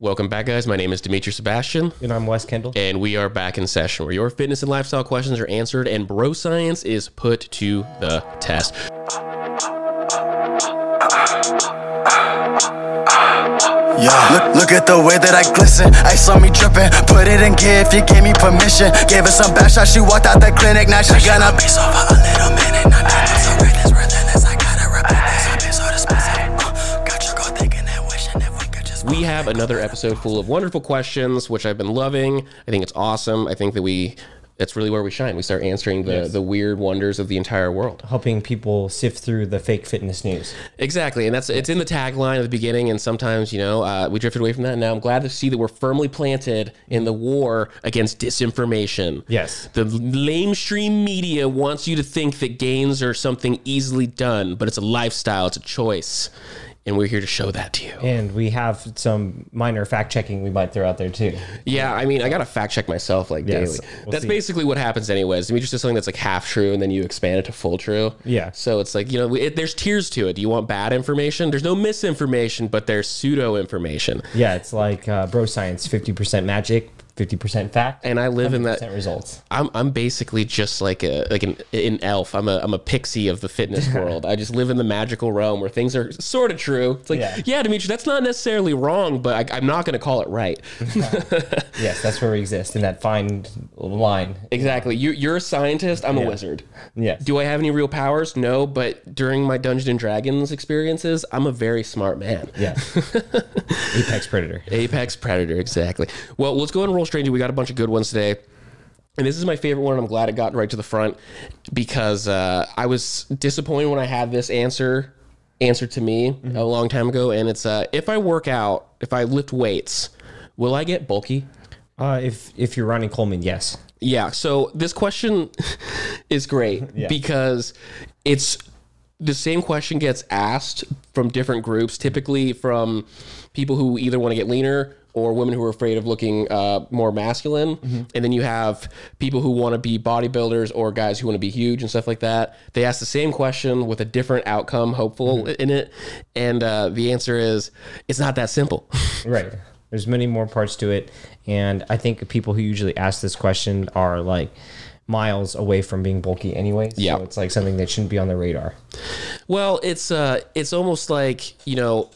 Welcome back, guys. My name is Dimitri Sebastian, And I'm Wes Kendall. and we are back in session where your fitness and lifestyle questions are answered and bro science is put to the test. Yeah. Look, look at the way that I glisten. Ice on me dripping. Put it in gear if you gave me permission. Gave her some back shots. She walked out the clinic. Now she gonna be so a little minute. Not we could just. We have another episode full of wonderful questions, which I've been loving. I think it's awesome. I think that we, that's really where we shine. We start answering the, the weird wonders of the entire world. Helping people sift through the fake fitness news. Exactly, and that's it's in the tagline at the beginning, and sometimes you know uh, we drifted away from that. And now I'm glad to see that we're firmly planted in the war against disinformation. Yes. the lamestream media wants you to think that gains are something easily done, but it's a lifestyle, it's a choice, and we're here to show that to you. And we have some minor fact checking we might throw out there too. Yeah, I mean, I gotta fact check myself like Yes, daily. we'll that's see. basically what happens, anyways. Dimitri says something that's like half true, and then you expand it to full true. Yeah. So it's like you know, it, there's tiers to it. Do you want bad information? There's no misinformation, but there's pseudo information. Yeah, it's like uh, bro science 50% magic, 50% fact, And I live in that. results. I'm, I'm basically just like a like an, an elf. I'm a I'm a pixie of the fitness world. I just live in the magical realm where things are sort of true. It's like, yeah, Yeah. Dimitri, that's not necessarily wrong, but I, I'm not going to call it right. Yes, that's where we exist in that fine line. exactly. You, you're a scientist. I'm a wizard. Yes. Do I have any real powers? No, but during my Dungeons and Dragons experiences, I'm a very smart man. Yeah. Apex predator. Apex Predator, exactly. Well, let's go ahead and roll into. We got a bunch of good ones today. And this is my favorite one. and I'm glad it got right to the front because uh, I was disappointed when I had this answer answered to me a long time ago. And it's uh, if I work out, if I lift weights, will I get bulky? Uh, if if you're Ronnie Coleman, yes. Yeah. So this question is great Yeah. because it's the same question gets asked from different groups, typically from people who either want to get leaner or women who are afraid of looking uh, more masculine. And then you have people who want to be bodybuilders or guys who want to be huge and stuff like that. They ask the same question with a different outcome, hopeful in it. And uh, the answer is it's not that simple. Right. There's many more parts to it, and I think people who usually ask this question are like miles away from being bulky anyway. So Yeah. it's like something that shouldn't be on the radar. well, it's uh, it's almost like you know,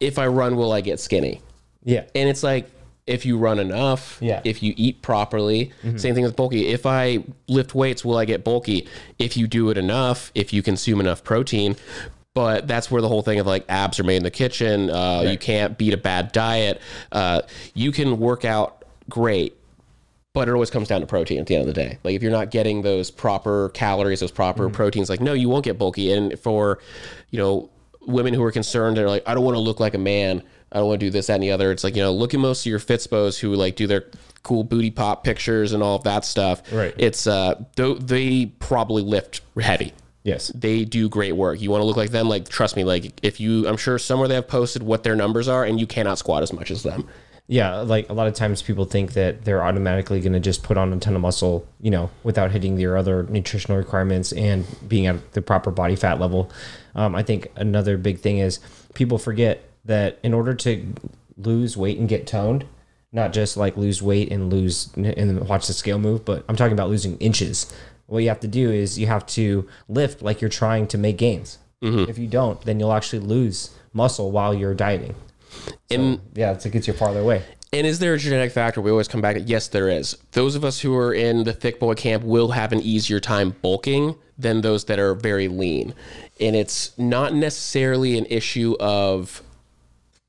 if I run, will I get skinny? Yeah. And it's like if you run enough, Yeah. if you eat properly, same thing with bulky. If I lift weights, will I get bulky? If you do it enough, if you consume enough protein. But that's where the whole thing of like abs are made in the kitchen. Uh, You can't beat a bad diet. Uh, you can work out great, but it always comes down to protein at the end of the day. Like if you're not getting those proper calories, those proper proteins, like no, you won't get bulky. And for, you know, women who are concerned, they're like, I don't want to look like a man. I don't want to do this, that, and the other. It's like, you know, look at most of your Fitspos who like do their cool booty pop pictures and all of that stuff. Right. It's uh th- they probably lift heavy Yes. they do great work. You want to look like them? Like, trust me, like if you, I'm sure somewhere they have posted what their numbers are, and you cannot squat as much as them. Yeah, like a lot of times people think that they're automatically going to just put on a ton of muscle, you know, without hitting their other nutritional requirements and being at the proper body fat level. Um, I think another big thing is people forget that in order to lose weight and get toned, not just like lose weight and lose and watch the scale move, but I'm talking about losing inches. What you have to do is you have to lift like you're trying to make gains. Mm-hmm. If you don't, then you'll actually lose muscle while you're dieting. And Yeah, it gets you farther away. And is there a genetic factor? We always come back. Yes, there is. Those of us who are in the thick boy camp will have an easier time bulking than those that are very lean. And it's not necessarily an issue of,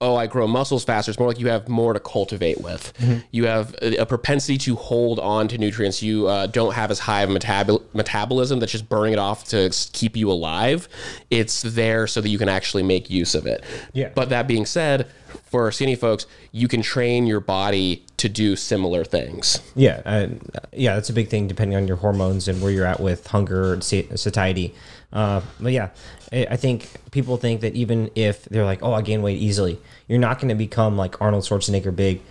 oh, I grow muscles faster. It's more like you have more to cultivate with. You have a, a propensity to hold on to nutrients. You uh, don't have as high of a metabol- metabolism that's just burning it off to keep you alive. It's there so that you can actually make use of it. Yeah. But that being said, for skinny folks, you can train your body to do similar things. Yeah, uh, yeah, that's a big thing depending on your hormones and where you're at with hunger and satiety. Uh, but yeah, I I think people think that even if they're like, "Oh, I gain weight easily," you're not going to become like Arnold Schwarzenegger big,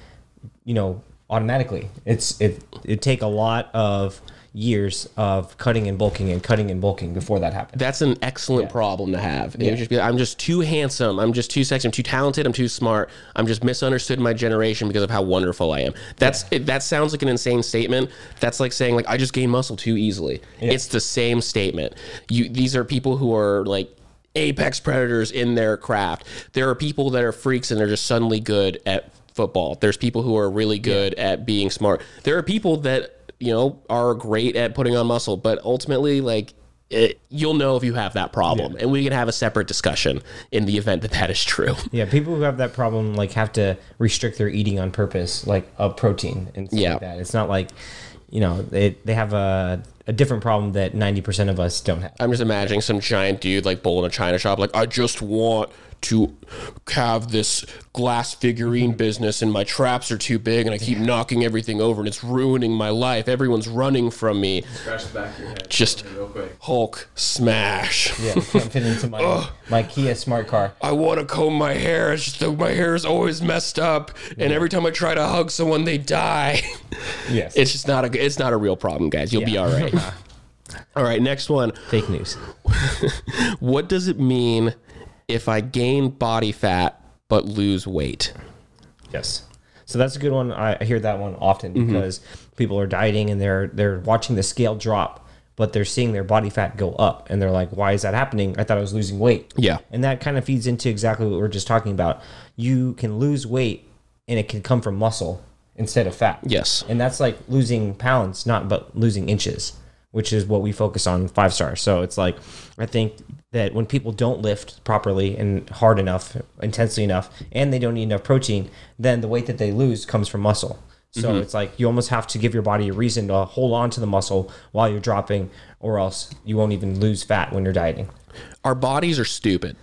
you know, automatically. It's it it take a lot of years of cutting and bulking and cutting and bulking before that happened. That's an excellent problem to have. Yeah. just be, I'm just too handsome. I'm just too sexy. I'm too talented. I'm too smart. I'm just misunderstood in my generation because of how wonderful I am. That's it, that sounds like an insane statement. That's like saying like I just gain muscle too easily. It's the same statement. You these are people who are like apex predators in their craft. There are people that are freaks and they're just suddenly good at football. There's people who are really good at being smart. There are people that you know are great at putting on muscle, but ultimately like it, you'll know if you have that problem, and we can have a separate discussion in the event that that is true. Yeah, people who have that problem like have to restrict their eating on purpose, like of protein and stuff Yeah. like that. It's not like, you know, they they have a a different problem that ninety percent of us don't have. I'm just imagining some giant dude like bull in a china shop, like I just want to have this glass figurine business, and my traps are too big, and I keep knocking everything over, and it's ruining my life. Everyone's running from me. Scratch the back of your head. Just. Hulk smash. Yeah, can't fit into my my Kia smart car. I want to comb my hair. It's just my hair is always messed up, and every time I try to hug someone, they die. Yes, it's just not a it's not a real problem, guys. You'll be all right. all right, next one. fake news. What does it mean if I gain body fat but lose weight? Yes. So that's a good one. I hear that one often Mm-hmm. because people are dieting and they're they're watching the scale drop, but they're seeing their body fat go up, and they're like, "Why is that happening? I thought I was losing weight." Yeah. And that kind of feeds into exactly what we are just talking about. You can lose weight, and it can come from muscle instead of fat. Yes. And that's like losing pounds, not but losing inches, which is what we focus on five stars. So it's like I think that when people don't lift properly and hard enough, intensely enough, and they don't eat enough protein, then the weight that they lose comes from muscle. So it's like you almost have to give your body a reason to hold on to the muscle while you're dropping, or else you won't even lose fat when you're dieting. Our bodies are stupid.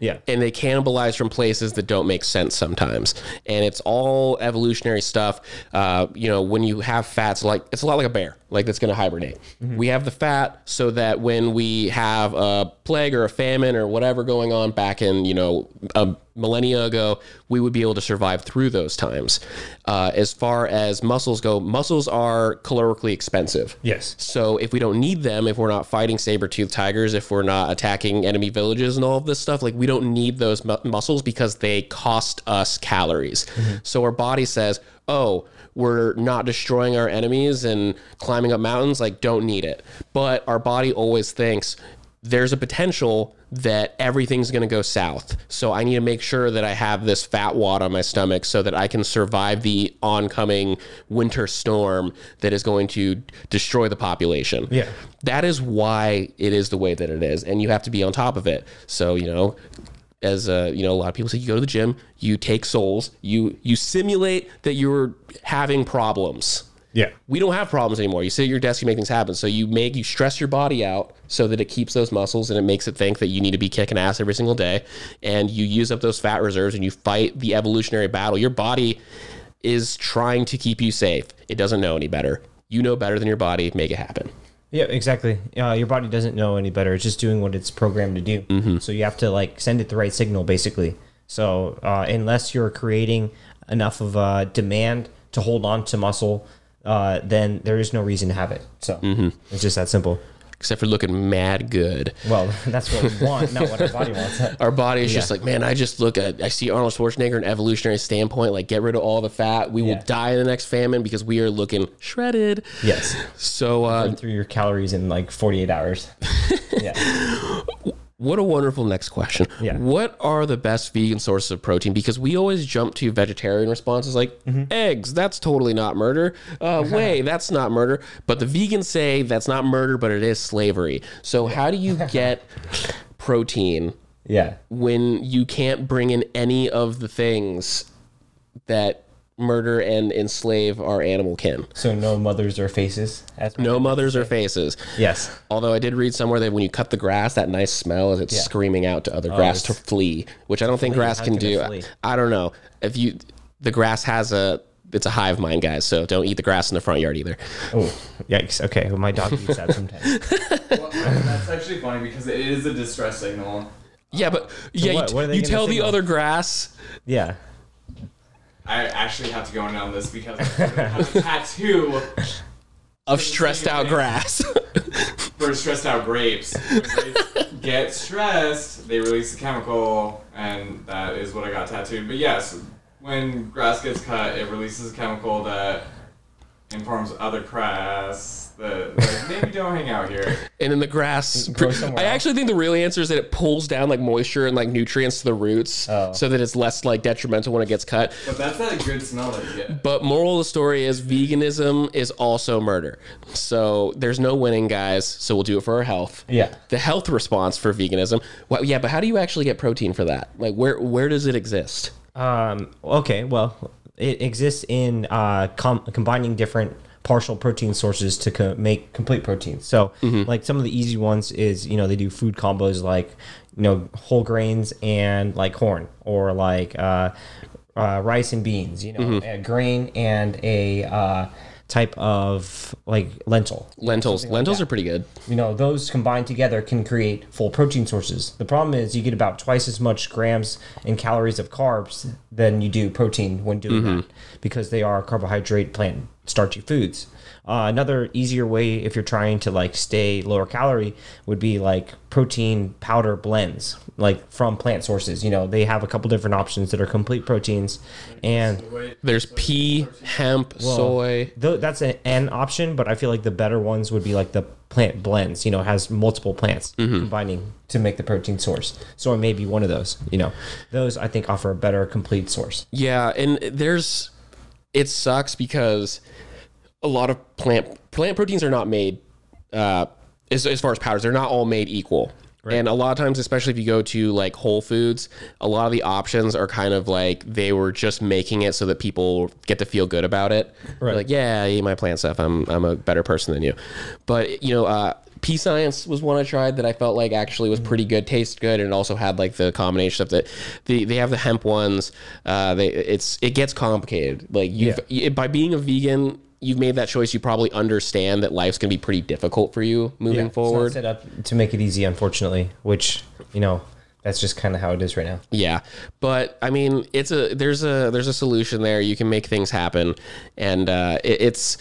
Yeah. and they cannibalize from places that don't make sense sometimes. And it's all evolutionary stuff. Uh, you know, when you have fats, like it's a lot like a bear, like that's going to hibernate. We have the fat so that when we have a plague or a famine or whatever going on back in, you know, a millennia ago, we would be able to survive through those times. Uh, as far as muscles go, muscles are calorically expensive. Yes. So if we don't need them, if we're not fighting saber-toothed tigers, if we're not attacking enemy villages and all of this stuff, like we don't need those mu- muscles because they cost us calories. So our body says, "Oh, we're not destroying our enemies and climbing up mountains, like don't need it." But our body always thinks there's a potential that everything's going to go south. So I need to make sure that I have this fat wad on my stomach so that I can survive the oncoming winter storm that is going to destroy the population. Yeah. That is why it is the way that it is and you have to be on top of it. So, you know, as uh, you know, a lot of people say you go to the gym, you take souls, you you simulate that you're having problems Yeah. we don't have problems anymore. You sit at your desk, you make things happen. So you make you stress your body out so that it keeps those muscles and it makes it think that you need to be kicking ass every single day. And you use up those fat reserves and you fight the evolutionary battle. Your body is trying to keep you safe. It doesn't know any better. You know better than your body. Make it happen. Yeah, exactly. Uh, your body doesn't know any better. It's just doing what it's programmed to do. Mm-hmm. So you have to like send it the right signal, basically. So uh, unless you're creating enough of a demand to hold on to muscle, uh, then there is no reason to have it. So Mm-hmm. it's just that simple. Except for looking mad good. Well, that's what we want, not what our body wants. Our body is just like, man, I just look at, I see Arnold Schwarzenegger, an evolutionary standpoint, like get rid of all the fat. We will die in the next famine because we are looking shredded. Yes. So, uh, Burn through your calories in like 48 hours. yeah. What a wonderful next question. Yeah. What are the best vegan sources of protein? Because we always jump to vegetarian responses like Mm-hmm. eggs, that's totally not murder. Uh, whey, that's not murder. But the vegans say that's not murder, but it is slavery. So how do you get protein Yeah. when you can't bring in any of the things that murder and enslave our animal kin? So no mothers or faces. As No mothers or faces. Yes. Although I did read somewhere that when you cut the grass, that nice smell is it's Yeah. Oh, screaming out to other oh, grass to flee, which I don't think grass How can can do. flee? I don't know if you the grass has a it's a hive mind, guys. So don't eat the grass in the front yard either. Oh, yikes. Okay. Well, my dog eats that sometimes. Well, that's actually funny because it is a distress signal. Yeah, but yeah, you, what? What are you gonna tell the signal? other grass. Yeah. I actually have to go on this because I have a tattoo of stressed out grass. for stressed out grapes. When grapes get stressed, they release a chemical, and that is what I got tattooed. But yes, when grass gets cut, it releases a chemical that informs other grass that like, maybe don't hang out here. and then the grass. Grow somewhere I else. actually think the real answer is that it pulls down like moisture and like nutrients to the roots, Oh. so that it's less like detrimental when it gets cut. But that's not a good smell that you get. But moral of the story is veganism is also murder. So there's no winning, guys. So we'll do it for our health. Yeah. The health response for veganism. Well, yeah, but how do you actually get protein for that? Like, where where does it exist? Um, okay, well, it exists in uh, com- combining different partial protein sources to co- make complete protein. So, like some of the easy ones is you know they do food combos like you know whole grains and like corn or like uh, uh, rice and beans. You know, a grain and a uh, type of like lentil. Lentils. Lentils are pretty good. you know those combined together can create full protein sources the problem is you get about twice as much grams and calories of carbs than you do protein when doing that because they are carbohydrate plant starchy foods uh, another easier way if you're trying to like stay lower calorie would be like protein powder blends like from plant sources you know they have a couple different options that are complete proteins and There's pea, hemp, soy. Though that's a, an option, but I feel like the better ones would be like the plant blends. You know, has multiple plants combining to make the protein source. Soy may be one of those. You know, those I think offer a better complete source. Yeah, and there's it sucks because a lot of plant plant proteins are not made uh, as, as far as powders. They're not all made equal. And a lot of times, especially if you go to like Whole Foods, a lot of the options are kind of like they were just making it so that people get to feel good about it. Right. Like, yeah, I eat my plant stuff. I'm I'm a better person than you. But you know, uh, Pea Science was one I tried that I felt like actually was pretty good, tasted good, and it also had like the combination of that. the they have the hemp ones. Uh, they it's it gets complicated. Like you have by being a vegan, you've made that choice. You probably understand that life's gonna be pretty difficult for you moving It's not forward. set up to make it easy, unfortunately. Which you know, that's just kind of how it is right now. Yeah, but I mean, it's a there's a there's a solution there. You can make things happen, and uh, it, it's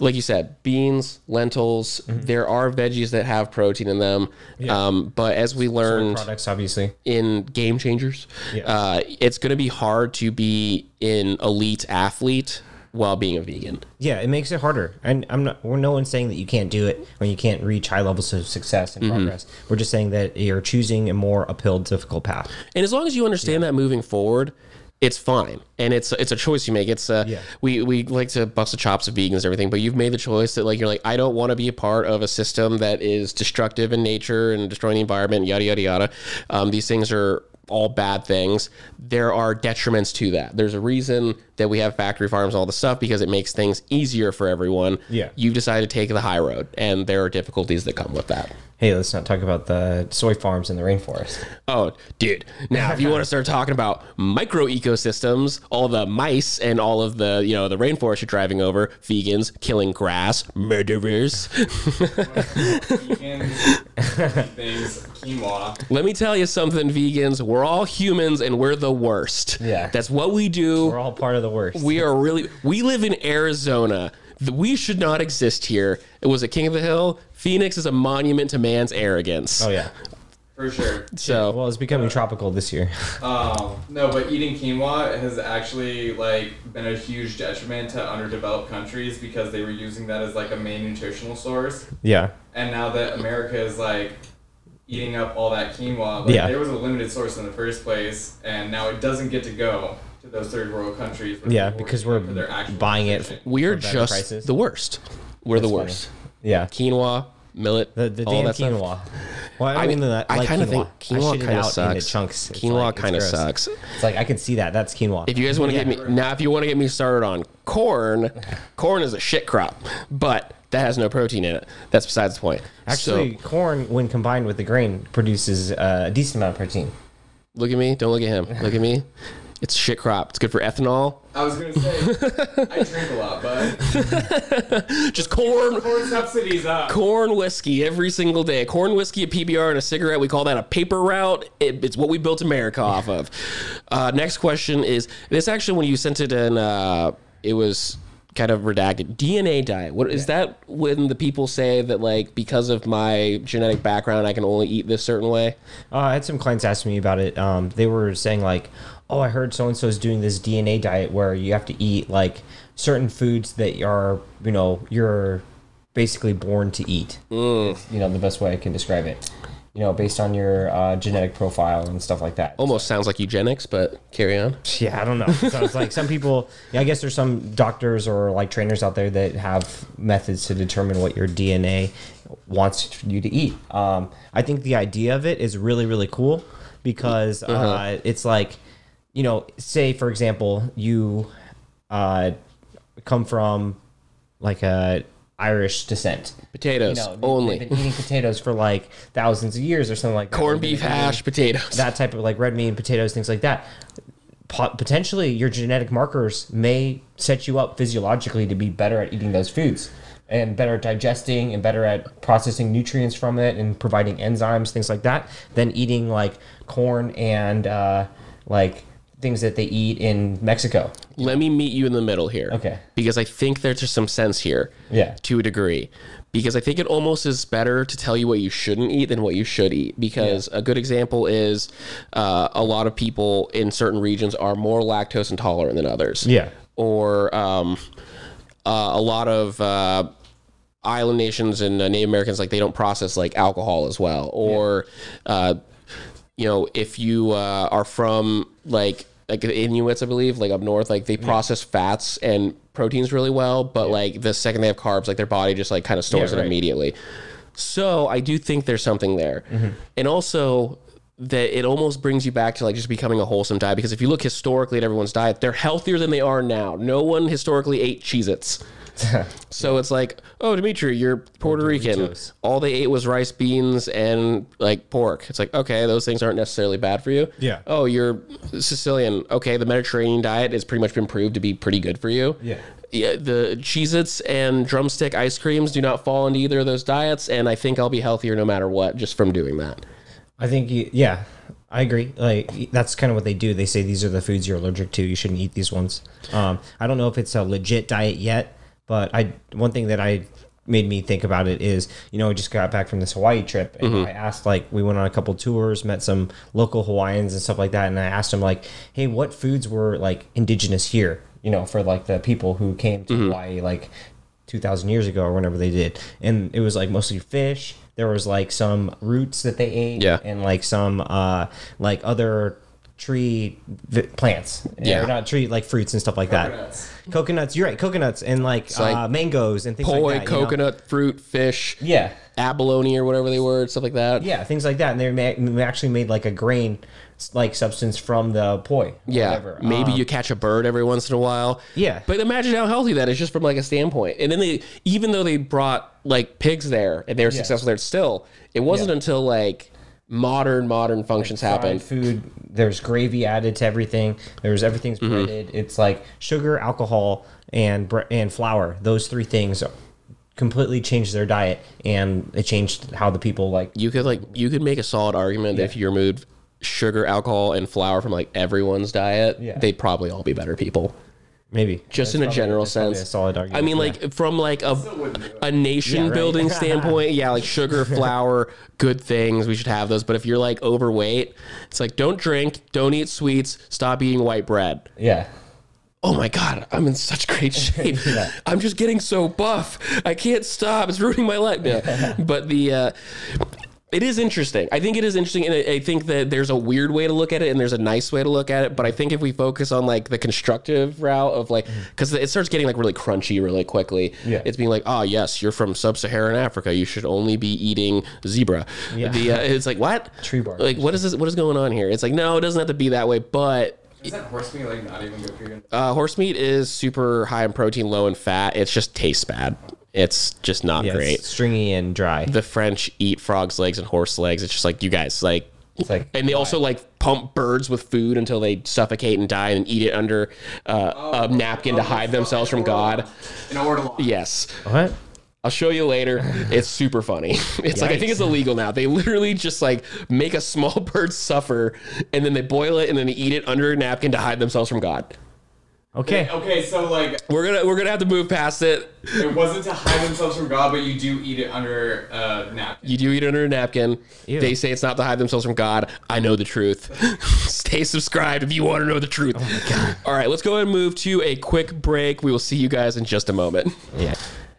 like you said, beans, lentils. Mm-hmm. There are veggies that have protein in them, um, but as we learned Products, obviously. in Game Changers, Yeah. uh, it's going to be hard to be an elite athlete while being a vegan. Yeah, it makes it harder. And I'm not. We're no one's saying that you can't do it or you can't reach high levels of success and progress. We're just saying that you're choosing a more uphill, difficult path. And as long as you understand that moving forward, it's fine. And it's it's a choice you make. It's uh Yeah. we we like to bust the chops of vegans and everything, but you've made the choice that like you're like I don't want to be a part of a system that is destructive in nature and destroying the environment, yada yada yada. Um, these things are all bad things. There are detriments to that. There's a reason that we have factory farms and all the stuff because it makes things easier for everyone. Yeah. You've decided to take the high road, and there are difficulties that come with that. Hey, let's not talk about the soy farms in the rainforest. Oh, dude. Now, if you want to start talking about micro ecosystems, all the mice and all of the, you know, the rainforest you're driving over, vegans killing grass, murderers. Vegans, things, quinoa. Let me tell you something, vegans. We're all humans and we're the worst. Yeah. That's what we do. We're all part of the worst. We are really, we live in Arizona. Th- We should not exist here. It was a king of the hill. Phoenix is a monument to man's arrogance. oh yeah. For sure. So, Well, it's becoming tropical this year. Um, no, but eating quinoa has actually like been a huge detriment to underdeveloped countries because they were using that as like a main nutritional source. Yeah. And now that America is like eating up all that quinoa, like Yeah. there was a limited source in the first place, and now it doesn't get to go to those third world countries. Yeah, because we're it for their actual buying it nutrition. we're for better just prices. the worst. We're the That's funny. worst. Yeah. Quinoa, millet, The, the all damn that stuff. quinoa. Well, I, I mean, mean, that, I like kind of think I quinoa shit it kind of out sucks. chunks. It's Quinoa like- it's kind of gross. sucks. It's like I can see that. That's quinoa. If you guys want to Yeah. get me now, if you want to get me started on corn, corn is a shit crop, but that has no protein in it. That's besides the point. Actually, so, corn, when combined with the grain, produces uh, a decent amount of protein. look at me. Don't look at him. Look at me. It's shit crop. It's good for ethanol. I was gonna say, I drink a lot, but Just corn. corn subsidies up. Corn whiskey every single day. Corn whiskey, a PBR, and a cigarette. We call that a paper route. It, it's what we built America off of. Uh, next question is this actually, when you sent it in, uh, it was kind of redacted DNA diet. What is that when the people say that like because of my genetic background I can only eat this certain way? Uh, I had some clients ask me about it. Um, they were saying like, "Oh, I heard so and so is doing this DNA diet where you have to eat like certain foods that are, you know, you're basically born to eat." Is, you know, the best way I can describe it. You know, based on your uh, genetic profile and stuff like that. Almost sounds like eugenics, but carry on. Yeah, I don't know. So it's like some people. Yeah, I guess there's some doctors or like trainers out there that have methods to determine what your DNA wants you to eat. Um, I think the idea of it is really really cool because uh, it's like, you know, say for example, you uh, come from like a Irish descent. Potatoes You know, only. They've been eating potatoes for like thousands of years or something like that. Corned beef hash, potatoes. that type of like red meat and potatoes, things like that. Potentially, your genetic markers may set you up physiologically to be better at eating those foods and better at digesting and better at processing nutrients from it and providing enzymes, things like that, than eating like corn and uh, like things that they eat in Mexico. Let me meet you in the middle here. Okay. Because I think there's just some sense here. Yeah. To a degree. Because I think it almost is better to tell you what you shouldn't eat than what you should eat. Because a good example is uh, a lot of people in certain regions are more lactose intolerant than others. Yeah. Or um, uh, a lot of uh, island nations and uh, Native Americans, like they don't process like alcohol as well. Or, uh, you know, if you uh, are from like like the Inuits, I believe, like up north, like they process fats and proteins really well, but like the second they have carbs, like their body just like kind of stores Yeah, it right. immediately. So I do think there's something there, mm-hmm. and also that it almost brings you back to like just becoming a wholesome diet because if you look historically at everyone's diet, they're healthier than they are now. No one historically ate Cheez-Its. So it's like, oh, Dimitri, you're Puerto Rican. Doritos. All they ate was rice, beans, and like pork. It's like, okay, those things aren't necessarily bad for you. Yeah. Oh, you're Sicilian. Okay, the Mediterranean diet has pretty much been proved to be pretty good for you. Yeah. Yeah, the Cheez Its and drumstick ice creams do not fall into either of those diets, and I think I'll be healthier no matter what just from doing that. I think, you- yeah, I agree. Like that's kind of what they do. They say these are the foods you're allergic to. You shouldn't eat these ones. Um, I don't know if it's a legit diet yet, but I one thing that I made me think about it is you know I just got back from this Hawaii trip and I asked like we went on a couple tours, met some local Hawaiians and stuff like that, and I asked them like, hey, what foods were like indigenous here? You know, for like the people who came to Hawaii like 2000 years ago or whenever they did and it was like mostly fish there was like some roots that they ate Yeah. and like some uh like other tree vi- plants Yeah. or not tree like fruits and stuff like Coconuts. that coconuts you're right coconuts and like, like uh, mangoes and things Poi, like that you know? coconut, fruit, fish, yeah abalone or whatever they were, stuff like that. yeah things like that and they ma- they actually made like a grain like substance from the poi Yeah, whatever. maybe Um, you catch a bird every once in a while. Yeah. but imagine how healthy that is just from like a standpoint. And then they, even though they brought like pigs there and they were successful there, still it wasn't Yeah. until like modern modern functions fried happened. food there's gravy added to everything there's everything's Mm-hmm. breaded it's like sugar alcohol and bre- and flour those three things completely changed their diet and it changed how the people like You could like you could make a solid argument that if you removed sugar, alcohol, and flour from like everyone's diet, Yeah. they'd probably all be better people. Maybe Just in a probably- general that's probably sense. a solid argument I mean, yeah. like from like a wouldn't do it. a nation Yeah, right. building standpoint, yeah, like sugar, flour, good things. We should have those. But if you're like overweight, it's like don't drink, don't eat sweets, stop eating white bread. yeah Oh my god, I'm in such great shape. I'm just getting so buff. I can't stop. It's ruining my life. Yeah. but the uh, it is interesting. I think it is interesting, and I, I think that there's a weird way to look at it, and there's a nice way to look at it. But I think if we focus on like the constructive route of like, because it starts getting like really crunchy really quickly. Yeah. It's being like, oh yes, you're from sub-Saharan Africa. You should only be eating zebra. Yeah. The uh, it's like what Tree bark. Like what is this? What is going on here? It's like no, it doesn't have to be that way, but Is that horse meat like not even good for you? uh, horse meat is super high in protein, low in fat. It's just tastes bad. It's just not yeah, it's great. stringy and dry The French eat frogs' legs and horse legs. It's just like you guys like. it's like And they also like pump birds with food until they suffocate and die, and eat it under uh, a napkin to hide themselves from God. In order Yes, what I'll show you later. It's super funny. It's like I think it's illegal now. They literally just like make a small bird suffer, and then they boil it, and then they eat it under a napkin to hide themselves from God. Okay. Okay, so like We're gonna we're gonna have to move past it. it wasn't to hide themselves from God, but you do eat it under a napkin. You do eat it under a napkin. Ew. They say it's not to hide themselves from God. I know the truth. Stay subscribed if you want to know the truth. Oh my god. All right, let's go ahead and move to a quick break. We will see you guys in just a moment. Yeah.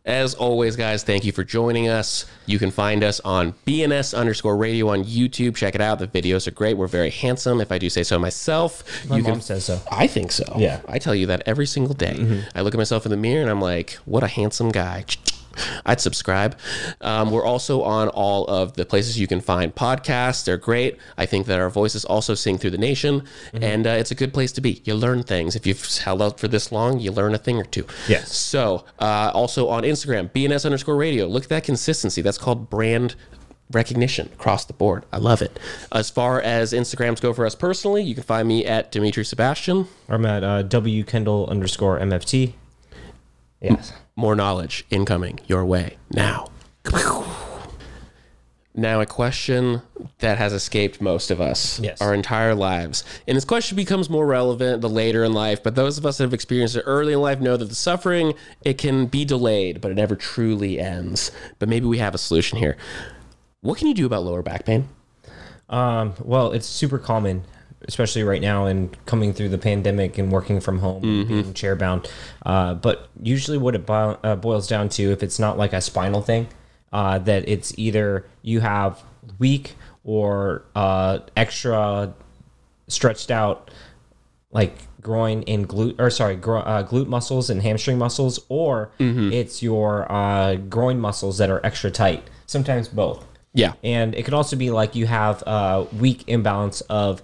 As always, guys, thank you for joining us. You can find us on BNS underscore radio on YouTube. Check it out. The videos are great. We're very handsome, if I do say so myself. My you mom can says so. I think so. Yeah. I tell you that every single day. Mm-hmm. I look at myself in the mirror and I'm like, what a handsome guy. I'd subscribe. Um, we're also on all of the places you can find podcasts. They're great. I think that our voices also sing through the nation, and uh, it's a good place to be. You learn things. If you've held out for this long, you learn a thing or two. Yes. So, uh, also on Instagram, BNS underscore radio. Look at that consistency. That's called brand recognition across the board. I love it. As far as Instagrams go for us personally, you can find me at Dimitri Sebastian. I'm at uh, W Kendall underscore MFT. Yes. More knowledge incoming your way now. Now, a question that has escaped most of us Yes. our entire lives. And this question becomes more relevant the later in life, but those of us that have experienced it early in life know that the suffering, it can be delayed, but it never truly ends. But maybe we have a solution here. What can you do about lower back pain? Um, well, it's super common, especially right now and coming through the pandemic and working from home, and being chair bound. Uh, but usually, what it bo- uh, boils down to, if it's not like a spinal thing, uh, that it's either you have weak or uh, extra stretched out like groin and glute or sorry gro- uh, glute muscles and hamstring muscles or it's your uh, groin muscles that are extra tight sometimes both Yeah. and it could also be like you have a weak imbalance of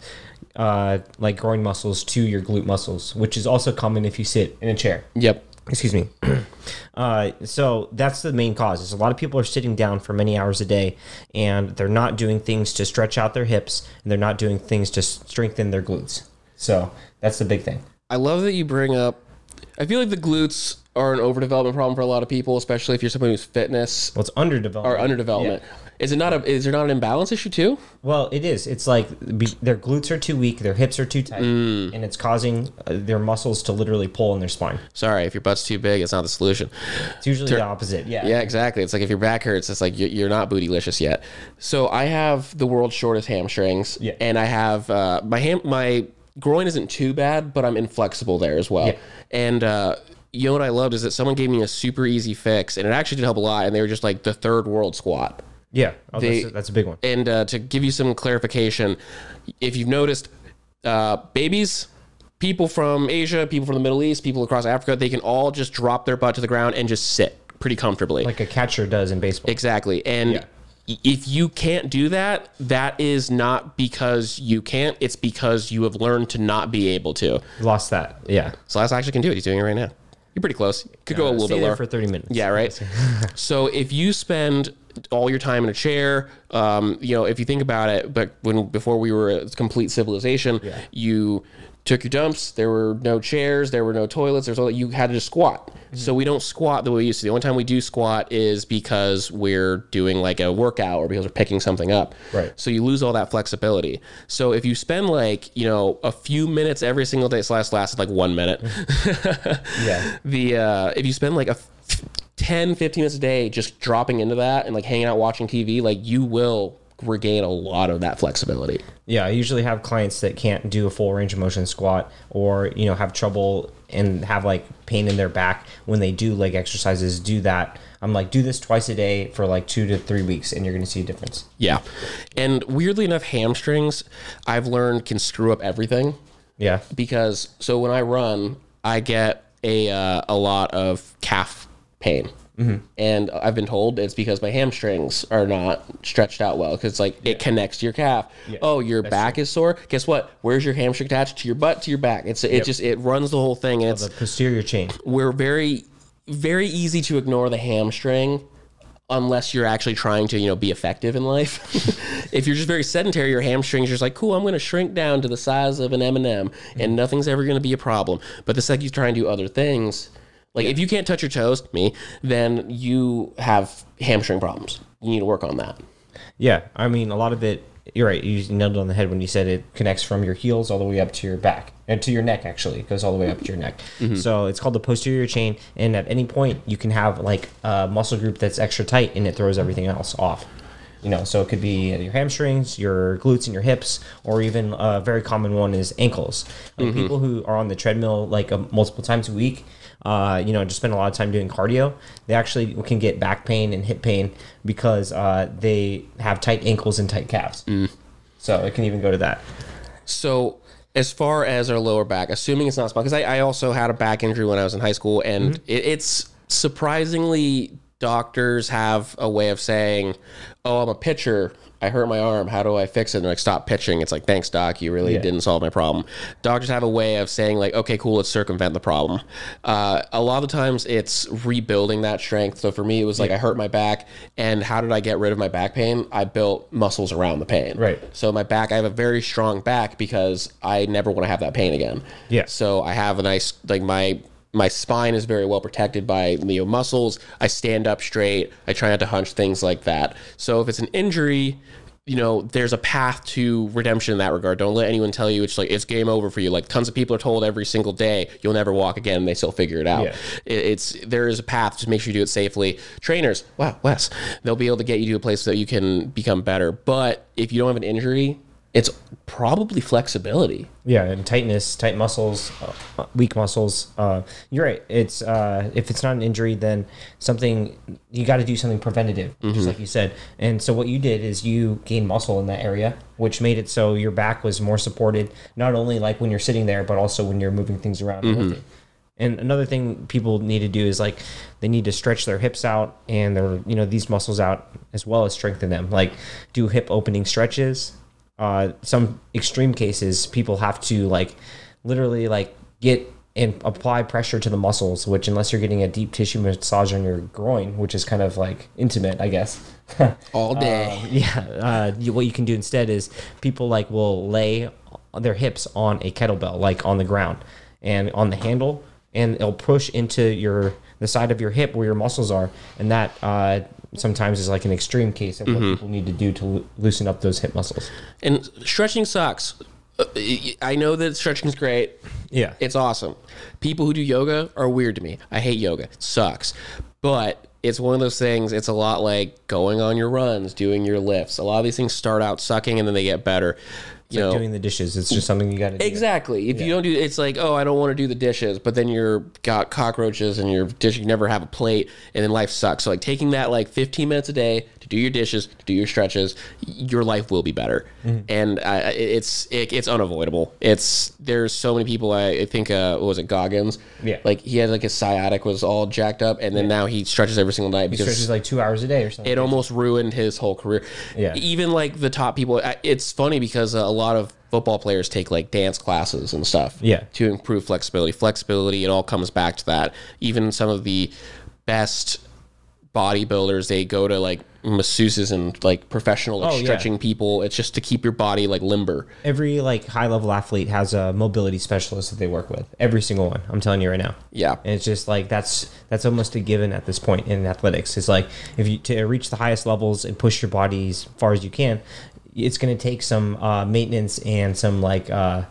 uh, like groin muscles to your glute muscles which is also common if you sit in a chair Yep. excuse me uh, so that's the main cause is a lot of people are sitting down for many hours a day and they're not doing things to stretch out their hips and they're not doing things to strengthen their glutes so that's the big thing I love that you bring up. I feel like the glutes are an overdevelopment problem for a lot of people, especially if you're someone who's fitness well it's underdeveloped or underdevelopment. Is it not a? Is there not an imbalance issue too? well it is it's like be- their glutes are too weak their hips are too tight Mm. and it's causing uh, their muscles to literally pull in their spine Sorry, if your butt's too big, it's not the solution. it's usually the opposite yeah Yeah, exactly. It's like if your back hurts, it's like you're, you're not bootylicious yet. So I have the world's shortest hamstrings, Yeah. and I have uh, my ham my groin isn't too bad, but I'm inflexible there as well. Yeah. And uh, you know what I loved is that someone gave me a super easy fix, and it actually did help a lot. And they were just like the third world squat. Yeah oh, They- that's, a, that's a big one And uh, to give you some clarification, if you've noticed, uh, babies, people from Asia, people from the Middle East, people across Africa, they can all just drop their butt to the ground and just sit pretty comfortably. like a catcher does in baseball exactly. And Yeah. if you can't do that, that is not because you can't, it's because you have learned to not be able to. lost that yeah Silas actually can do it. He's doing it right now. You're pretty close. Could go a little Stay bit there lower. for 30 minutes Yeah, right. so if you spend all your time in a chair, um, you know, if you think about it, but when before we were a complete civilization, you took your dumps. There were no chairs. There were no toilets. There's all that. you had to just squat. Mm-hmm. So we don't squat the way we used to. The only time we do squat is because we're doing like a workout or because we're picking something up. Right. So you lose all that flexibility. So if you spend like you know a few minutes every single day, slash lasted like one minute. yeah the uh if you spend like a f- 10 15 minutes a day just dropping into that and like hanging out watching tv like you will regain a lot of that flexibility Yeah, I usually have clients that can't do a full range of motion squat or, you know, have trouble and have like pain in their back when they do leg exercises, do that. I'm like, do this twice a day for like two to three weeks and you're going to see a difference. yeah and weirdly enough hamstrings i've learned can screw up everything Yeah. because so when i run i get a uh, a lot of calf pain and i've been told it's because my hamstrings are not stretched out well because like it connects to your calf. Oh your back is sore? Guess what? Where's your hamstring attached? To your butt to your back. It's it just it runs the whole thing. And it's The posterior chain. we're very very easy to ignore the hamstring unless you're actually trying to you know be effective in life. If you're just very sedentary your hamstrings are just like cool i'm going to shrink down to the size of an m&m and nothing's ever going to be a problem. But the second you try and do other things like if you can't touch your toes me then you have hamstring problems you need to work on that Yeah. I mean, a lot of it you're right. You nailed it on the head when you said it connects from your heels all the way up to your back and to your neck. Actually, it goes all the way up to your neck. So it's called the posterior chain. And at any point, you can have like a muscle group that's extra tight, and it throws everything else off. You know, so it could be your hamstrings, your glutes, and your hips, or even a very common one is ankles. Like people who are on the treadmill like uh, multiple times a week, uh, you know, just spend a lot of time doing cardio, they actually can get back pain and hip pain because uh, they have tight ankles and tight calves. So it can even go to that. So, as far as our lower back, assuming it's not spine, because I, I also had a back injury when I was in high school, and it, it's surprisingly doctors have a way of saying, "Oh, I'm a pitcher. I hurt my arm. How do I fix it?" And they're like, "Stop pitching." It's like, "Thanks, doc. You really Yeah. didn't solve my problem." Doctors have a way of saying, like, "Okay, cool. Let's circumvent the problem." Uh, a lot of the times, it's rebuilding that strength. So for me, it was like I hurt my back, and how did I get rid of my back pain? I built muscles around the pain. Right. So my back, I have a very strong back because I never want to have that pain again. Yeah. So I have a nice like my my spine is very well protected by know, muscles. I stand up straight. I try not to hunch things like that. So if it's an injury, you know, there's a path to redemption in that regard. Don't let anyone tell you it's like it's game over for you. Like tons of people are told every single day you'll never walk again. And they still figure it out. Yeah. It- It's there is a path. Just make sure you do it safely. Trainers, wow, Wes, they'll be able to get you to a place that you can become better. But if you don't have an injury, it's probably flexibility. Yeah, and tightness, tight muscles, uh, weak muscles. Uh, you're right. It's uh, if it's not an injury, then something you got to do something preventative, just like you said. And so what you did is you gained muscle in that area, which made it so your back was more supported, not only like when you're sitting there, but also when you're moving things around and lifting. And another thing people need to do is like they need to stretch their hips out and their you know these muscles out as well as strengthen them. Like do hip opening stretches. Uh, some extreme cases, people have to like literally like get and apply pressure to the muscles. Which unless you're getting a deep tissue massage on your groin, which is kind of like intimate, I guess. All day. Yeah, uh, you, what you can do instead is people like will lay their hips on a kettlebell, like on the ground, and on the handle, and it'll push into your the side of your hip where your muscles are, and that uh, sometimes is like an extreme case of what people need to do to loo- loosen up those hip muscles. And stretching sucks. Uh, I know that stretching is great. Yeah, It's awesome. People who do yoga are weird to me. I hate yoga. It sucks. But it's one of those things, it's a lot like going on your runs, doing your lifts. A lot of these things start out sucking and then they get better. You know, doing the dishes. It's just something you got to do. Exactly. If you don't do, it's like, oh, I don't want to do the dishes, but then you're got cockroaches and your dish, you never have a plate, and then life sucks. So like taking that like 15 minutes a day to do your dishes, to do your stretches, your life will be better. And uh, it's it, it's unavoidable. It's there's so many people. I, I think uh, what was it Goggins? Yeah. Like he had like his sciatic was all jacked up, and then now he stretches every single night He because stretches like two hours a day or something. it almost ruined his whole career. Yeah. Even like the top people, it's funny because uh, a lot of football players take like dance classes and stuff. Yeah. To improve flexibility. Flexibility, it all comes back to that. Even some of the best bodybuilders, they go to like masseuses and like professional like Oh, yeah. stretching people. It's just to keep your body like limber. Every like high level athlete has a mobility specialist that they work with. Every single one. I'm telling you right now. Yeah. And it's just like that's that's almost a given at this point in athletics. It's like if you to reach the highest levels and push your body as far as you can, it's going to take some uh, maintenance and some like uh,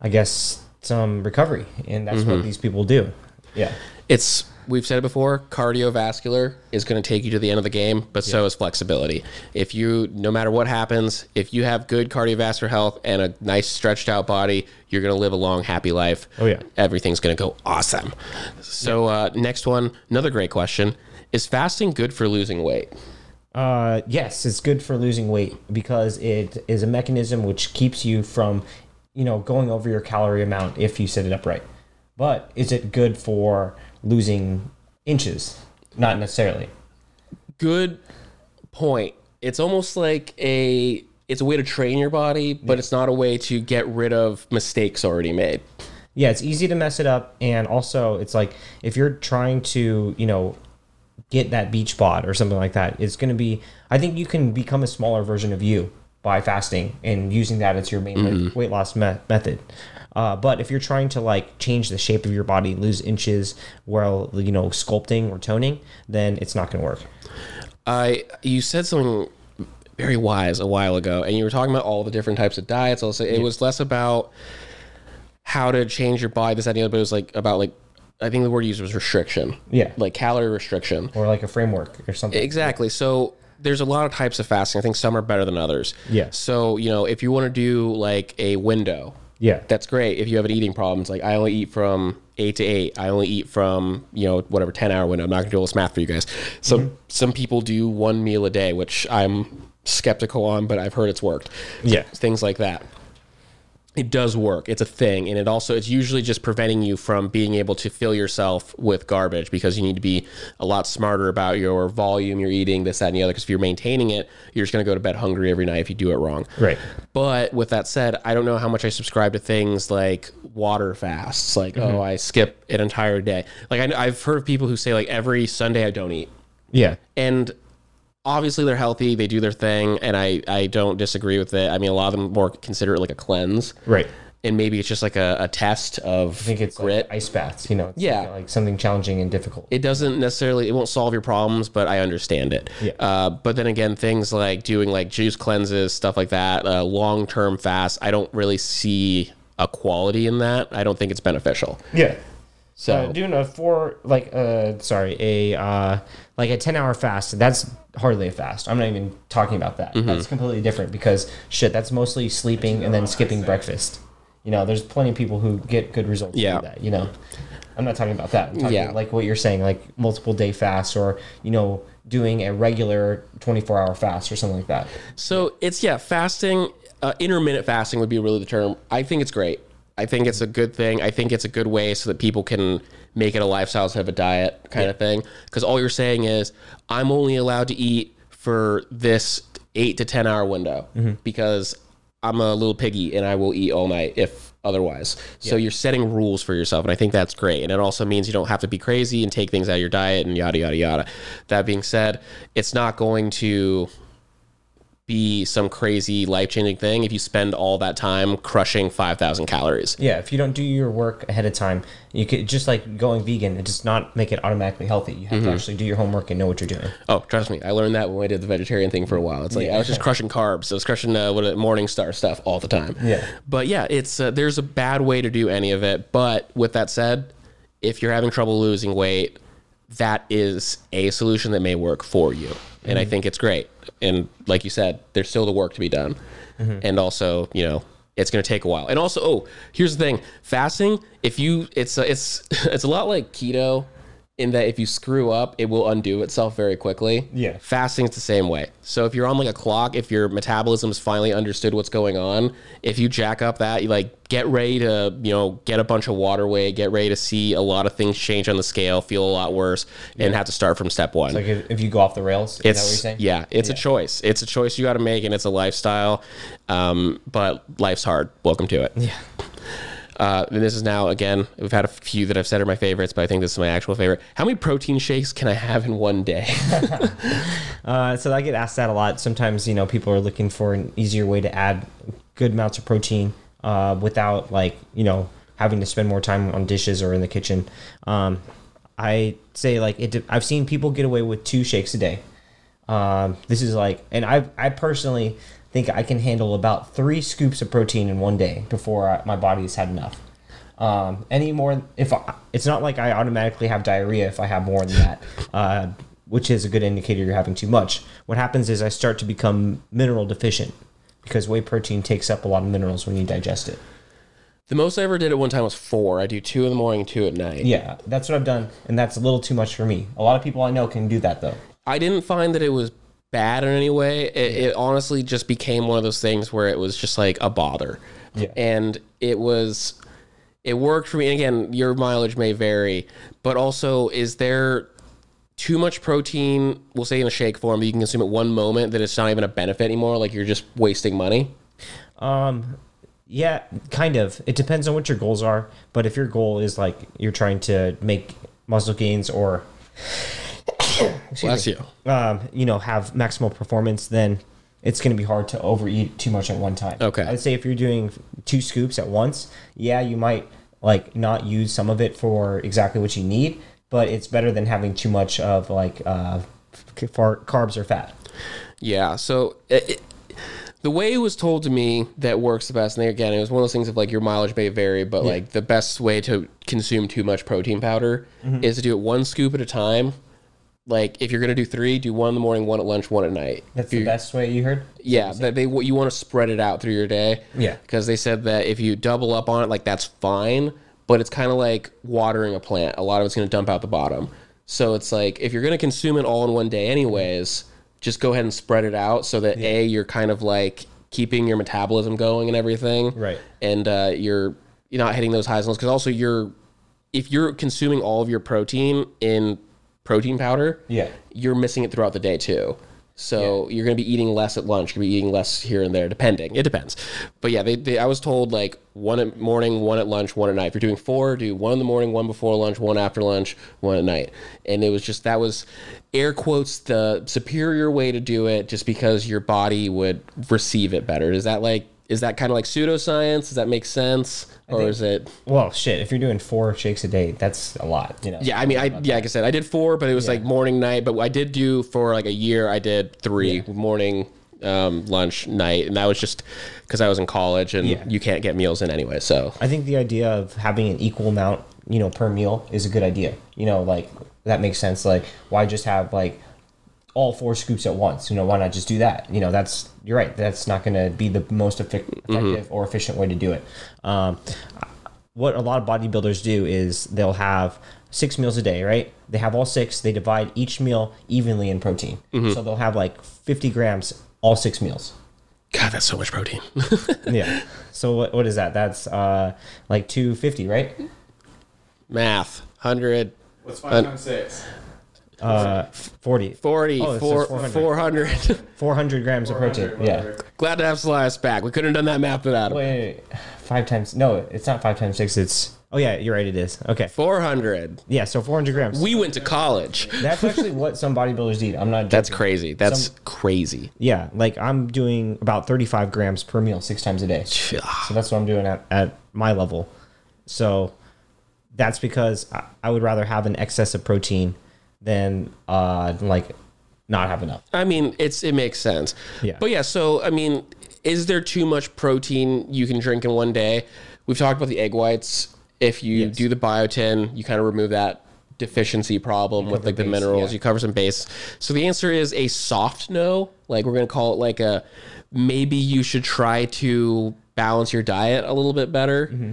I guess some recovery, and that's what these people do. Yeah. it's we've said it before cardiovascular is going to take you to the end of the game but so is flexibility. If you no matter what happens if you have good cardiovascular health and a nice stretched out body you're going to live a long happy life. Oh, yeah. everything's going to go awesome. So uh, next one another great question. Is fasting good for losing weight? Uh, yes, it's good for losing weight because it is a mechanism which keeps you from, you know, going over your calorie amount if you set it up right. But is it good for losing inches? Not necessarily. good point it's almost like a it's a way to train your body but it's not a way to get rid of mistakes already made Yeah, it's easy to mess it up, and also it's like if you're trying to, you know, get that beach bod or something like that, it's going to be. I think you can become a smaller version of you by fasting and using that as your main weight- weight loss me- method. Uh, but if you're trying to like change the shape of your body, lose inches while you know sculpting or toning, then it's not going to work. I you said something very wise a while ago, and you were talking about all the different types of diets. Also, it was less about how to change your body, this, that, and the other, but it was like about like I think the word used was restriction. Yeah. like calorie restriction. or like a framework or something. Exactly. So there's a lot of types of fasting. I think some are better than others. Yeah. So you know, if you want to do like a window, Yeah. that's great. If you have an eating problem, it's like I only eat from eight to eight. I only eat from you know whatever ten hour window. I'm not gonna do all this math for you guys. Some Mm-hmm. some people do one meal a day, which I'm skeptical on, but I've heard it's worked. Yeah. Things like that. It does work. It's a thing, and it also it's usually just preventing you from being able to fill yourself with garbage because you need to be a lot smarter about your volume you're eating, this, that, and the other. Because if you're maintaining it, you're just going to go to bed hungry every night if you do it wrong. Right. But with that said, I don't know how much I subscribe to things like water fasts. Like, Mm-hmm. oh, I skip an entire day. Like, I, I've heard of people who say, like, every Sunday I don't eat. Yeah. And obviously they're healthy, they do their thing, and I, I don't disagree with it. I mean, a lot of them more consider it like a cleanse. Right. And maybe it's just like a, a test of I think it's grit. like ice baths, you know. It's Yeah. Like, like something challenging and difficult. it doesn't necessarily it won't solve your problems but i understand it Yeah. uh, but then again things like doing like juice cleanses stuff like that uh, long-term fast i don't really see a quality in that i don't think it's beneficial yeah. So Uh, doing a four like uh sorry a uh like a 10 hour fast that's hardly a fast i'm not even talking about that Mm-hmm. that's completely different because shit that's mostly sleeping and then skipping breakfast you know there's plenty of people who get good results Yeah. yeah that you know i'm not talking about that i'm talking Yeah. like what you're saying like multiple day fasts or you know doing a regular 24 hour fast or something like that So it's yeah, fasting, uh, intermittent fasting would be really the term. I think it's great. I think it's a good thing. I think it's a good way so that people can make it a lifestyle instead of a diet kind of thing. Because all you're saying is, I'm only allowed to eat for this eight to ten hour window mm-hmm. because I'm a little piggy and I will eat all night if otherwise. So you're setting rules for yourself, and I think that's great. And it also means you don't have to be crazy and take things out of your diet and yada yada yada. That being said, it's not going to be some crazy life changing thing if you spend all that time crushing 5,000 calories. Yeah, if you don't do your work ahead of time, you could just like going vegan. It does not make it automatically healthy. You have to actually do your homework and know what you're doing. Oh, trust me, I learned that when I did the vegetarian thing for a while. It's like I was just crushing carbs. I was crushing uh, what Morning Star stuff all the time. Yeah. But yeah, it's uh, there's a bad way to do any of it. But with that said, if you're having trouble losing weight, that is a solution that may work for you, and I think it's great. And like you said, there's still the work to be done, mm-hmm. and also you know it's going to take a while. And also, oh, here's the thing: fasting. If you, it's a, it's it's a lot like keto. In that, if you screw up, it will undo itself very quickly. Yeah. Fasting's the same way. So if you're on like a clock, if your metabolism's finally understood what's going on, if you jack up that, you like get ready to, you know, get a bunch of water weight, get ready to see a lot of things change on the scale, feel a lot worse, and have to start from step one. Like if, if you go off the rails, is that what you're it's saying? yeah, it's a choice. It's a choice you got to make, and it's a lifestyle. Um, but life's hard. Welcome to it. Yeah. Uh, and this is now again. We've had a few that I've said are my favorites, but I think this is my actual favorite. How many protein shakes can I have in one day? Uh, so I get asked that a lot. Sometimes you know people are looking for an easier way to add good amounts of protein uh, without like you know having to spend more time on dishes or in the kitchen. Um, I say like it. I've seen people get away with two shakes a day. Um, this is like, and I I personally think I can handle about three scoops of protein in one day before I, my body's had enough. Um, any more, if I, it's not like I automatically have diarrhea if I have more than that, uh, which is a good indicator you're having too much. What happens is I start to become mineral deficient because whey protein takes up a lot of minerals when you digest it. the most I ever did at one time was four. I do two in the morning, two at night. Yeah, that's what I've done, and that's a little too much for me. A lot of people I know can do that though. I didn't find that it was bad in any way. It, it honestly just became one of those things where it was just like a bother. Yeah. And it was, it worked for me. And again, your mileage may vary, but also, is there too much protein, we'll say in a shake form, that you can consume at one moment that it's not even a benefit anymore? Like you're just wasting money? Um, yeah, kind of. It depends on what your goals are. But if your goal is like you're trying to make muscle gains or Bless you. um, you know have maximal performance, then it's going to be hard to overeat too much at one time. Okay. I'd say if you're doing two scoops at once, yeah, you might like not use some of it for exactly what you need, but it's better than having too much of like uh, carbs or fat. Yeah. So it, it- the way it was told to me that works the best, and again, it was one of those things of like your mileage may vary, but like the best way to consume too much protein powder Mm-hmm. is to do it one scoop at a time. Like if you're gonna do three, do one in the morning, one at lunch, one at night. That's the best way you heard. Yeah, that they you want to spread it out through your day. Yeah. because they said that if you double up on it, like that's fine, but it's kind of like watering a plant. A lot of it's going to dump out the bottom. So it's like if you're going to consume it all in one day, anyways, just go ahead and spread it out so that a you're kind of like keeping your metabolism going and everything. Right. And uh, you're you're not hitting those highs and lows because also you're if you're consuming all of your protein in protein powder, Yeah. you're missing it throughout the day too. So you're going to be eating less at lunch. You're going to be eating less here and there, depending. It depends. But yeah, they, they, I was told like one at morning, one at lunch, one at night. If you're doing four, do one in the morning, one before lunch, one after lunch, one at night. And it was just that was air quotes the superior way to do it, just because your body would receive it better. Is that like is that kind of like pseudoscience? Does that make sense, or think- is it? Well, shit. If you're doing four shakes a day, that's a lot. You know. Yeah, I mean, I yeah, like I said, I did four, but it was like morning, night. But I did do for like a year. I did three morning, um, lunch, night, and that was just because I was in college and Yeah. you can't get meals in anyway. So I think the idea of having an equal amount, you know, per meal is a good idea. You know, like that makes sense. Like, why just have like all four scoops at once? You know, why not just do that? You know, that's you're right. That's not going to be the most effic- effective or efficient way to do it. Um, what a lot of bodybuilders do is they'll have six meals a day, right? They have all six. They divide each meal evenly in protein. So they'll have like 50 grams all six meals. God, that's so much protein. Yeah. So what, what is that? That's uh, like 250, right? Math, hundred, What's five times six? Uh, 40. forty, Oh, it says 400. 400. 400 grams of protein. 400, Yeah. Glad to have Elias back. We couldn't have done that math without him. Wait, wait, wait. five times. No, it's not five times six. It's. Oh, yeah, you're right. It is. Okay. Four hundred. Yeah, so 400 grams. We went to college. That's actually what some bodybuilders eat. I'm not. That's crazy. That's Some- crazy. Yeah, like I'm doing about 35 grams per meal six times a day. So that's what I'm doing at, at my level. So that's because I, I would rather have an excess of protein than uh like not have enough. I mean, it's it makes sense. Yeah. But yeah, so I mean, is there too much protein you can drink in one day? We've talked about the egg whites. If you Yes. do the biotin, you kind of remove that deficiency problem with like the minerals. yeah. You cover some base. So the answer is a soft no. Like we're gonna call it like a maybe you should try to balance your diet a little bit better. Mm-hmm.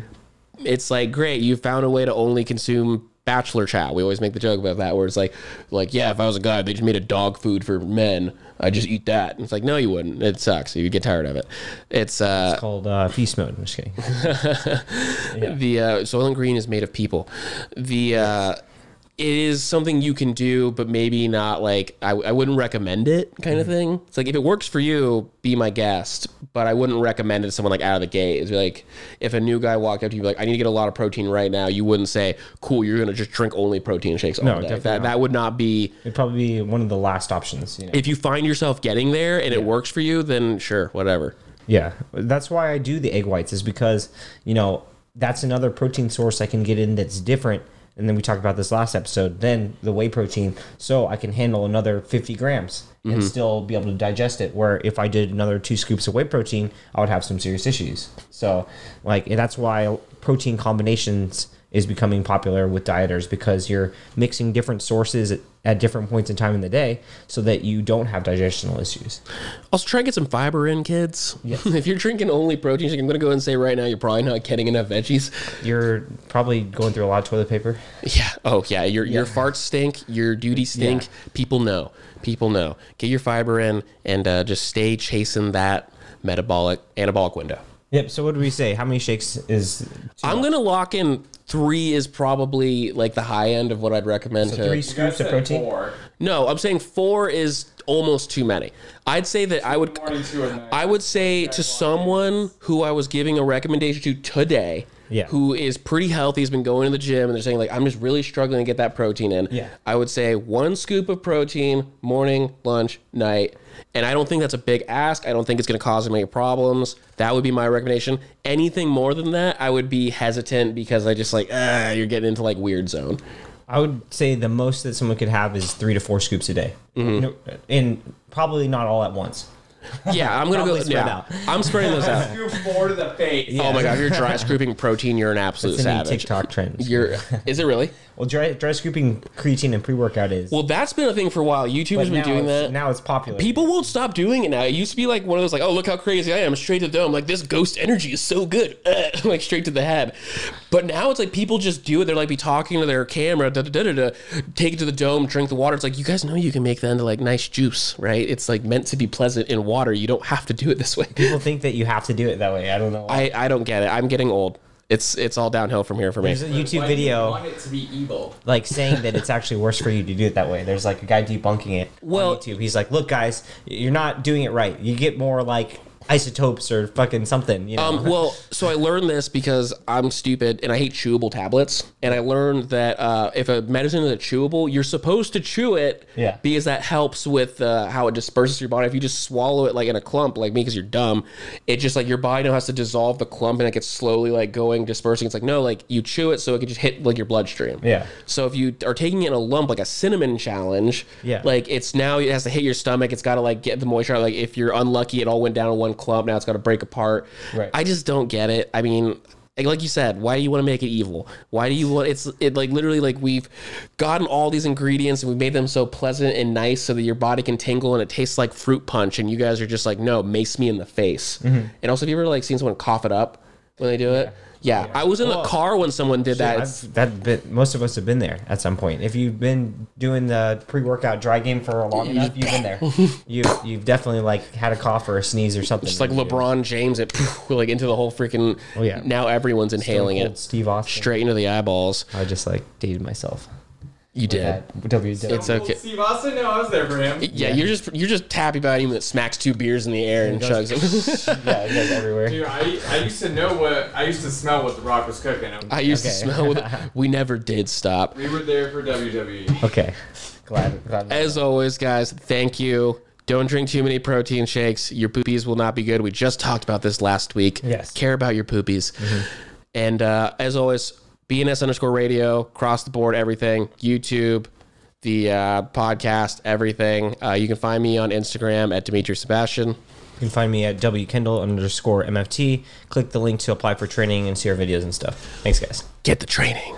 It's like great, you found a way to only consume Bachelor Chow. We always make the joke about that, where it's like, like yeah, if I was a guy, they just made a dog food for men. I just eat that. And it's like, no, you wouldn't. It sucks. You get tired of it. It's uh, It's called uh, feast mode. I'm just kidding. the uh, and Green is made of people. The uh, it is something you can do, but maybe not like I, I wouldn't recommend it, kind of mm-hmm. thing. It's like if it works for you, be my guest, but I wouldn't recommend it to someone like out of the gate. It's like if a new guy walked up to you, like I need to get a lot of protein right now, you wouldn't say, "Cool, you're gonna just drink only protein shakes all No, day." definitely That not. that would not be. It'd probably be one of the last options. You know? If you find yourself getting there and it works for you, then sure, whatever. Yeah, that's why I do the egg whites is because you know that's another protein source I can get in that's different. And then we talked about this last episode. Then the whey protein, so I can handle another 50 grams and mm-hmm. still be able to digest it. Where if I did another two scoops of whey protein, I would have some serious issues. So, like that's why protein combinations is becoming popular with dieters because you're mixing different sources at, at different points in time in the day, so that you don't have digestional issues. Also, try and get some fiber in, kids. if you're drinking only protein shake, I'm going to go and say right now you're probably not getting enough veggies. You're probably going through a lot of toilet paper. Yeah. Oh, yeah. Your your farts stink. Your duty stink. Yeah. People know. People know. Get your fiber in and uh, just stay chasing that metabolic anabolic window. Yep. So what do we say? How many shakes is I'm gonna lock in three is probably like the high end of what I'd recommend to. three scoops of protein? four. No, I'm saying four is almost too many. I'd say that I would. Morning, two at night. I would say to someone who I was giving a recommendation to today, Yeah. who is pretty healthy, has been going to the gym, and they're saying like, I'm just really struggling to get that protein in. Yeah. I would say one scoop of protein, morning, lunch, night. And I don't think that's a big ask. I don't think it's going to cause any problems. That would be my recommendation. Anything more than that, I would be hesitant because I just like, ah, you're getting into like weird zone. I would say the most that someone could have is three to four scoops a day, Mm-hmm. And probably not all at once. Yeah, I'm gonna go. Probably spread Yeah, out. I'm spreading those out. Scoop four to the face. Oh my god, if you're dry scooping protein, you're an absolute It's a new savage. TikTok trend. You're. Is it really? well, dry, dry scooping creatine and pre workout is. Well, that's been a thing for a while. YouTube has been now doing it's- that. Now it's popular. People won't stop doing it now. It used to be like one of those like, oh look how crazy I am, straight to the dome. Like this ghost energy is so good, like straight to the head. But now it's like people just do it. They're like be talking to their camera, da da da da da, take it to the dome, drink the water. It's like you guys know you can make that into like nice juice, right? It's like meant to be pleasant in water. You don't have to do it this way. People think that you have to do it that way. I don't know. I I don't get it. I'm getting old. It's it's all downhill from here for me. There's a YouTube Why do you video want it to be evil. like saying that it's actually worse for you to do it that way. There's like a guy debunking it Well- on YouTube. He's like, "Look, guys, you're not doing it right. You get more like isotopes or fucking something." You know? Um, well, so I learned this because I'm stupid and I hate chewable tablets. And I learned that uh, if a medicine is a chewable, you're supposed to chew it Yeah. because that helps with uh, how it disperses your body. If you just swallow it like in a clump, like me, because you're dumb, it just like your body now has to dissolve the clump and it gets slowly like going, dispersing. It's like, no, like you chew it so it can just hit like your bloodstream. Yeah. So if you are taking it in a lump, like a cinnamon challenge, Yeah. like it's now it has to hit your stomach. It's got to like get the moisture. out. Like if you're unlucky, it all went down in one clump. Now it's got to break apart. Right. I just don't get it. I mean, like- like you said, why do you want to make it evil? Why do you want it's it like literally like we've gotten all these ingredients and we made them so pleasant and nice so that your body can tingle and it tastes like fruit punch and you guys are just like no mace me in the face. Mm-hmm. And also, have you ever like seen someone cough it up when they do it? Yeah, I was in the Well, car when someone did that. That bit, most of us have been there at some point. If you've been doing the pre-workout dry game for a long enough, you've been there. You you've definitely like had a cough or a sneeze or something. Just like LeBron James, it like into the whole freaking. Oh, yeah. Now everyone's inhaling it Steve Austin. straight into the eyeballs. I just like dated myself. You did. At WW. It's okay. Steve Austin? No, I was there for him. Yeah, you're just you're just happy about him that smacks two beers in the air and goes- chugs them. yeah, it goes everywhere. Dude, I, I used to know what I used to smell what The Rock was cooking. I used to Okay. smell. With We never did stop. we were there for. WWE. Okay, glad. glad As always, guys, thank you. Don't drink too many protein shakes. Your poopies will not be good. We just talked about this last week. Yes. Care about your poopies. And uh, as always, BNS underscore radio, across the board, everything. YouTube, the uh, podcast, everything. Uh, you can find me on Instagram at Dimitri Sebastian. You can find me at wkendall underscore mft. Click the link to apply for training and see our videos and stuff. Thanks, guys. Get the training.